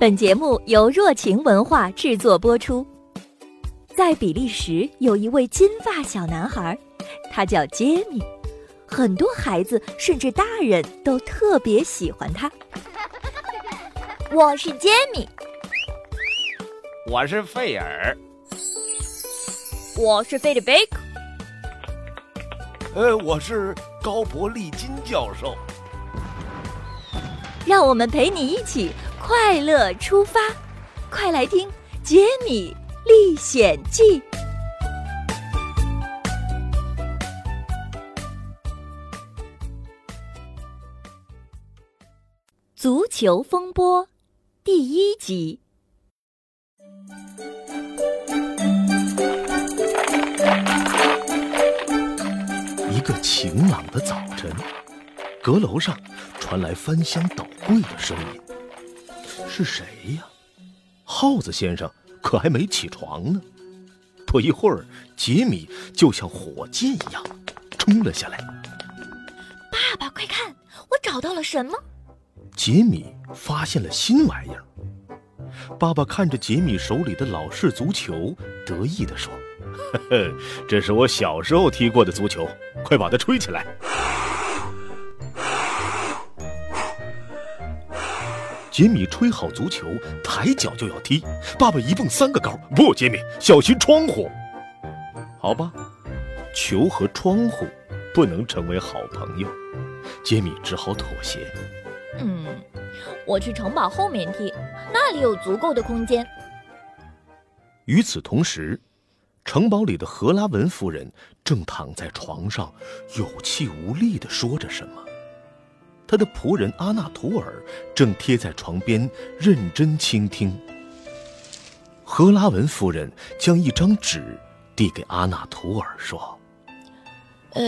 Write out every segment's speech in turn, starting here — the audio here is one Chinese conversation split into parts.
本节目由若晴文化制作播出。在比利时有一位金发小男孩，他叫杰米，很多孩子甚至大人都特别喜欢他。我是杰米，我是费尔，我是菲利贝克，呃，我是高伯利金教授。让我们陪你一起快乐出发，快来听《杰米历险记》。足球风波第一集。一个晴朗的早晨，阁楼上传来翻箱倒柜的声音。是谁呀？耗子先生可还没起床呢。不一会儿，杰米就像火箭一样冲了下来。爸爸，快看，我找到了什么？杰米发现了新玩意儿。爸爸看着杰米手里的老式足球，得意地说：“呵呵，这是我小时候踢过的足球，快把它吹起来。”杰米吹好足球，抬脚就要踢。爸爸一蹦三个高，不，杰米，小心窗户。好吧，球和窗户不能成为好朋友，杰米只好妥协。嗯，我去城堡后面踢，那里有足够的空间。与此同时，城堡里的荷拉文夫人正躺在床上，有气无力地说着什么。他的仆人阿纳图尔正贴在床边，认真倾听。赫拉文夫人将一张纸递给阿纳图尔，说：“呃，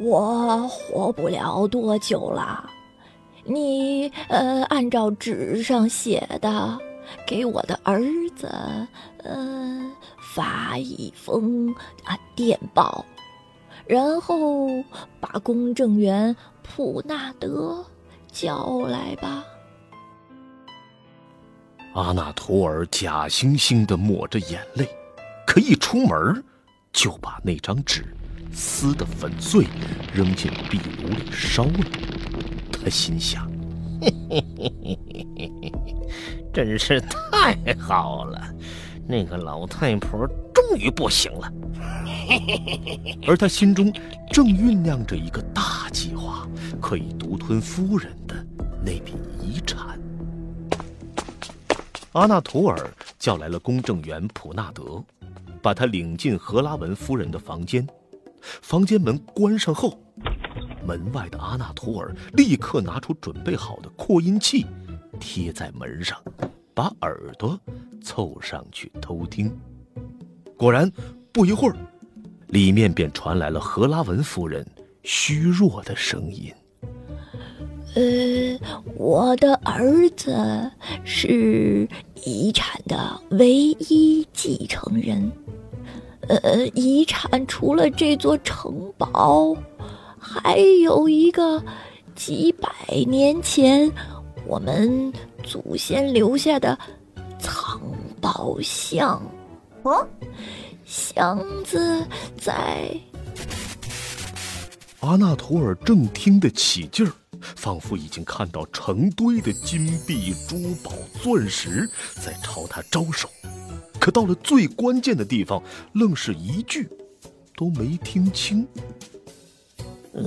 我活不了多久了。”你呃，按照纸上写的，给我的儿子，呃，发一封啊电报，然后把公证员普纳德叫来吧。阿纳图尔假惺惺的抹着眼泪，可一出门，就把那张纸撕得粉碎，扔进壁炉里烧了。他心想：“嘿嘿嘿嘿嘿，真是太好了，那个老太婆终于不行了。”而他心中正酝酿着一个大计划，可以独吞夫人的那笔遗产。阿纳图尔叫来了公证员普纳德，把他领进赫拉文夫人的房间。房间门关上后。门外的阿纳图尔立刻拿出准备好的扩音器，贴在门上，把耳朵凑上去偷听。果然，不一会儿，里面便传来了荷拉文夫人虚弱的声音：“呃，我的儿子是遗产的唯一继承人。呃，遗产除了这座城堡。”还有一个几百年前我们祖先留下的藏宝箱，哦，箱子在。阿纳图尔正听得起劲儿，仿佛已经看到成堆的金币、珠宝、钻石在朝他招手，可到了最关键的地方，愣是一句都没听清。嗯，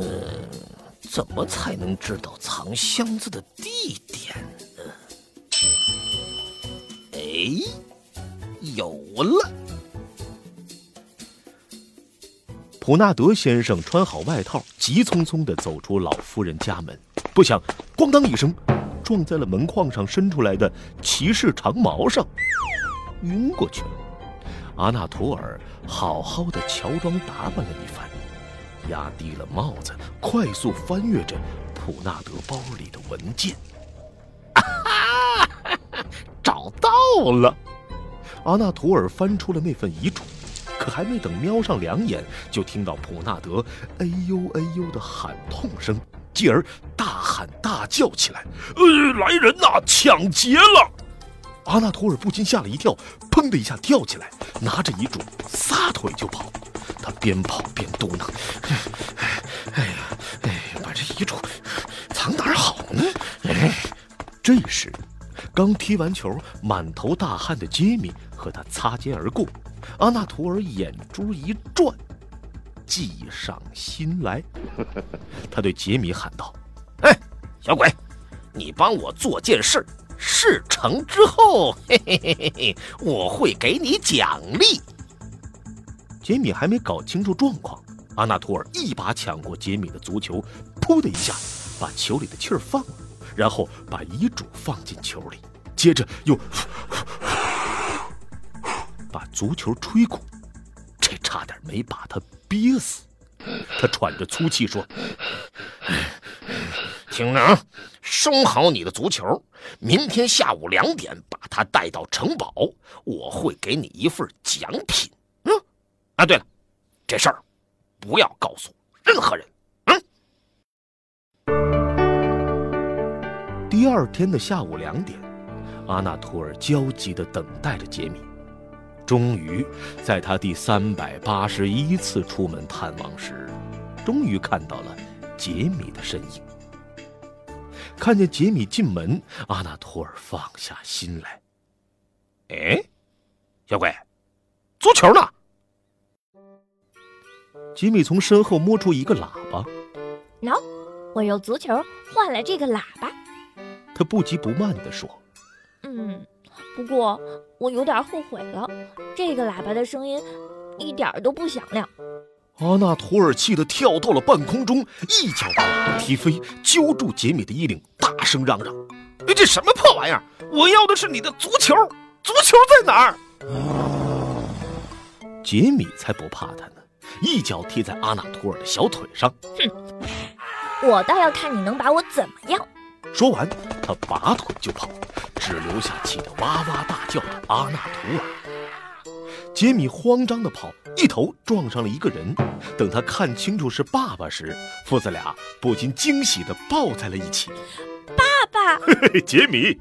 怎么才能知道藏箱子的地点呢？哎，有了！普纳德先生穿好外套，急匆匆的走出老夫人家门，不想“咣当”一声，撞在了门框上伸出来的骑士长矛上，晕过去了。阿纳图尔好好的乔装打扮了一番。压低了帽子，快速翻阅着普纳德包里的文件。啊，找到到了！阿纳图尔翻出了那份遗嘱，可还没等瞄上两眼，就听到普纳德“哎呦哎呦”的喊痛声，继而大喊大叫起来：“呃，来人呐，抢劫了！”阿纳图尔不禁吓了一跳，砰的一下跳起来，拿着遗嘱撒腿就跑。他边跑边嘟囔：“哎呀，哎，把这遗嘱藏哪儿好呢？”哎这时，刚踢完球、满头大汗的杰米和他擦肩而过。阿纳图尔眼珠一转，计上心来。他对杰米喊道：“哎，小鬼，你帮我做件事，事成之后，嘿嘿嘿嘿嘿，我会给你奖励。”杰米还没搞清楚状况，阿纳图尔一把抢过杰米的足球，噗的一下把球里的气儿放了，然后把遗嘱放进球里，接着又。把足球吹鼓，这差点没把他憋死。他喘着粗气说：“听着啊，收好你的足球，明天下午两点把它带到城堡，我会给你一份奖品。嗯，啊，对了，这事儿不要告诉任何人。第二天的下午两点，阿纳托尔焦急地等待着杰米。终于，在他第三百八十一次出门探望时，终于看到了杰米的身影。看见杰米进门，阿纳托尔放下心来。哎，小鬼，足球呢？杰米从身后摸出一个喇叭。喏，我用足球换了这个喇叭。他不急不慢地说：“嗯。”不过我有点后悔了，这个喇叭的声音一点都不响亮。阿纳图尔气得跳到了半空中，一脚把喇叭踢飞，揪住杰米的衣领，大声嚷嚷：“哎，这什么破玩意儿！我要的是你的足球，足球在哪儿？”杰米才不怕他呢，一脚踢在阿纳图尔的小腿上。哼，我倒要看你能把我怎么样！说完，他拔腿就跑。只留下气得哇哇大叫的阿纳图尔。杰米慌张地跑，一头撞上了一个人。等他看清楚是爸爸时，父子俩不禁惊喜地抱在了一起。爸爸，嘿嘿，杰米，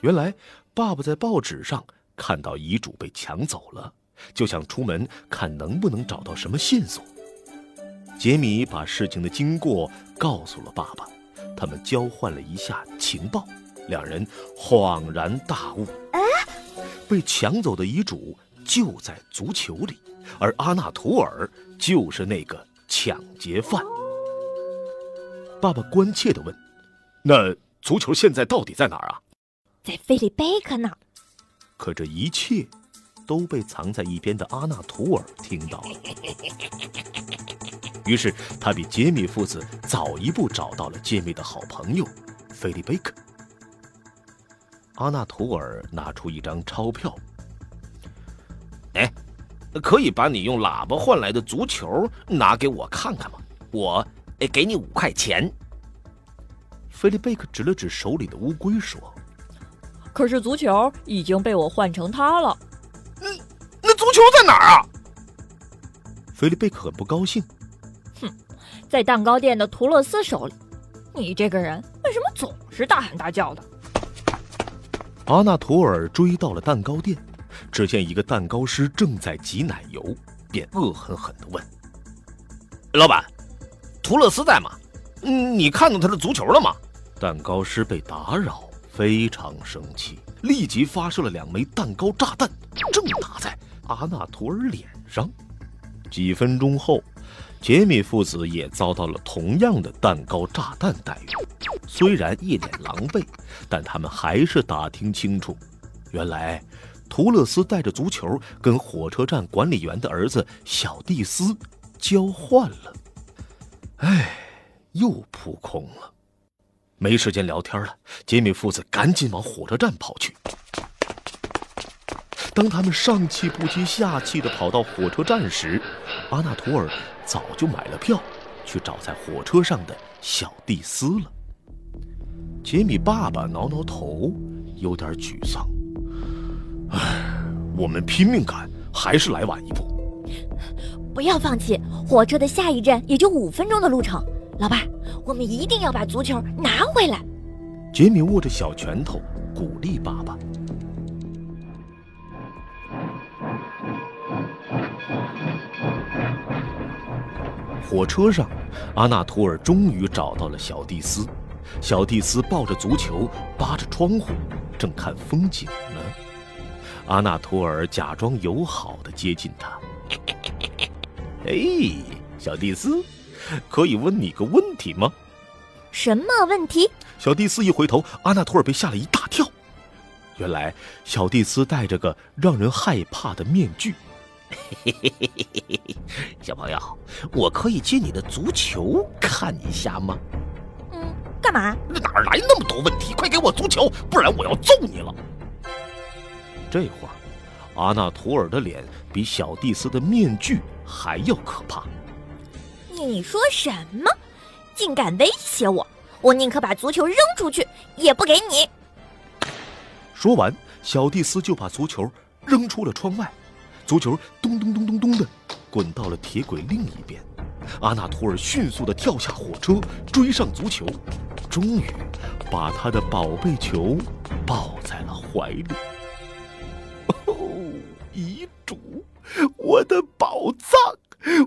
原来爸爸在报纸上看到遗嘱被抢走了，就想出门看能不能找到什么线索。杰米把事情的经过告诉了爸爸，他们交换了一下情报。两人恍然大悟，被抢走的遗嘱就在足球里，而阿纳图尔就是那个抢劫犯。爸爸关切地问：“那足球现在到底在哪儿啊？”“在菲利贝克呢。”可这一切都被藏在一边的阿纳图尔听到了，于是他比杰米父子早一步找到了杰米的好朋友菲利贝克。阿纳图尔拿出一张钞票，哎，可以把你用喇叭换来的足球拿给我看看吗？我给你五块钱。菲利贝克指了指手里的乌龟说：“可是足球已经被我换成它了。”“那，那足球在哪儿啊？”菲利贝克很不高兴。“哼，在蛋糕店的图勒斯手里。你这个人为什么总是大喊大叫的？”阿纳图尔追到了蛋糕店，只见一个蛋糕师正在挤奶油，便恶狠狠地问：“老板，图勒斯在吗？嗯，你看到他的足球了吗？”蛋糕师被打扰，非常生气，立即发射了两枚蛋糕炸弹，正打在阿纳图尔脸上。几分钟后。杰米父子也遭到了同样的蛋糕炸弹待遇，虽然一脸狼狈，但他们还是打听清楚，原来图勒斯带着足球跟火车站管理员的儿子小蒂斯交换了。哎，又扑空了，没时间聊天了。杰米父子赶紧往火车站跑去。当他们上气不接下气地跑到火车站时，阿纳图尔。早就买了票，去找在火车上的小蒂斯了。杰米爸爸挠挠头，有点沮丧。唉，我们拼命赶，还是来晚一步。不要放弃，火车的下一站也就五分钟的路程。老爸，我们一定要把足球拿回来。杰米握着小拳头，鼓励爸爸。火车上，阿纳图尔终于找到了小蒂斯。小蒂斯抱着足球，扒着窗户，正看风景呢。阿纳图尔假装友好的接近他。哎，小蒂斯，可以问你个问题吗？什么问题？小蒂斯一回头，阿纳图尔被吓了一大跳。原来小蒂斯戴着个让人害怕的面具。小朋友，我可以借你的足球看一下吗？嗯，干嘛？哪儿来那么多问题？快给我足球，不然我要揍你了！这会儿，阿纳图尔的脸比小蒂斯的面具还要可怕。你说什么？竟敢威胁我！我宁可把足球扔出去，也不给你。说完，小蒂斯就把足球扔出了窗外。足球咚咚咚咚咚的滚到了铁轨另一边，阿纳图尔迅速的跳下火车，追上足球，终于把他的宝贝球抱在了怀里。哦，遗嘱，我的宝藏，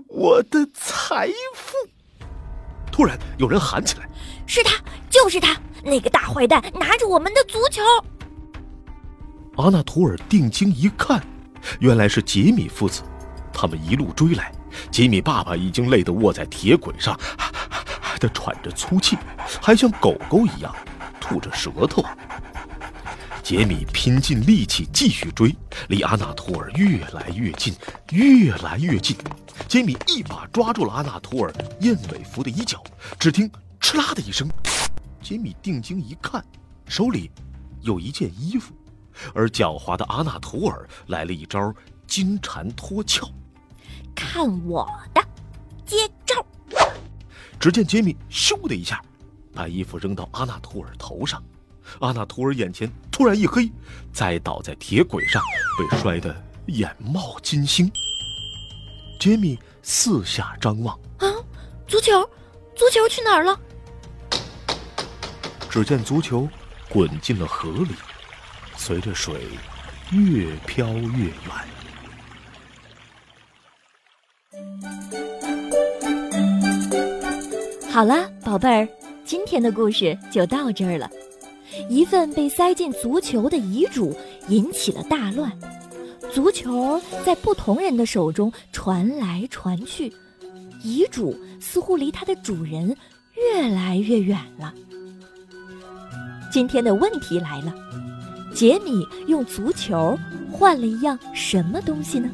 我的财富！突然有人喊起来：“是他，就是他，那个大坏蛋拿着我们的足球！”阿纳图尔定睛一看。原来是杰米父子，他们一路追来。杰米爸爸已经累得卧在铁轨上，的喘着粗气，还像狗狗一样吐着舌头。杰米拼尽力气继续追，离阿纳托尔越来越近，越来越近。杰米一把抓住了阿纳托尔燕尾服的衣角，只听“哧啦”的一声，杰米定睛一看，手里有一件衣服。而狡猾的阿纳图尔来了一招金蝉脱壳，看我的，接招！只见杰米咻的一下，把衣服扔到阿纳图尔头上，阿纳图尔眼前突然一黑，栽倒在铁轨上，被摔得眼冒金星。杰米四下张望，啊，足球，足球去哪儿了？只见足球滚进了河里。随着水越飘越远。好了，宝贝儿，今天的故事就到这儿了。一份被塞进足球的遗嘱引起了大乱，足球在不同人的手中传来传去，遗嘱似乎离它的主人越来越远了。今天的问题来了。杰米用足球换了一样什么东西呢？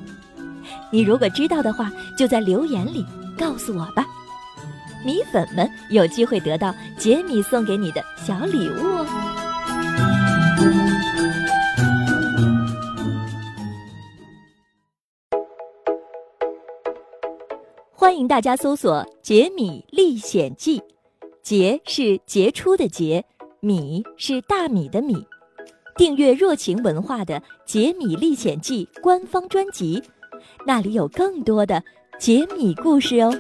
你如果知道的话，就在留言里告诉我吧。米粉们有机会得到杰米送给你的小礼物哦。欢迎大家搜索《杰米历险记》，杰是杰出的杰，米是大米的米。订阅热情文化的《杰米历险记》官方专辑，那里有更多的杰米故事哦。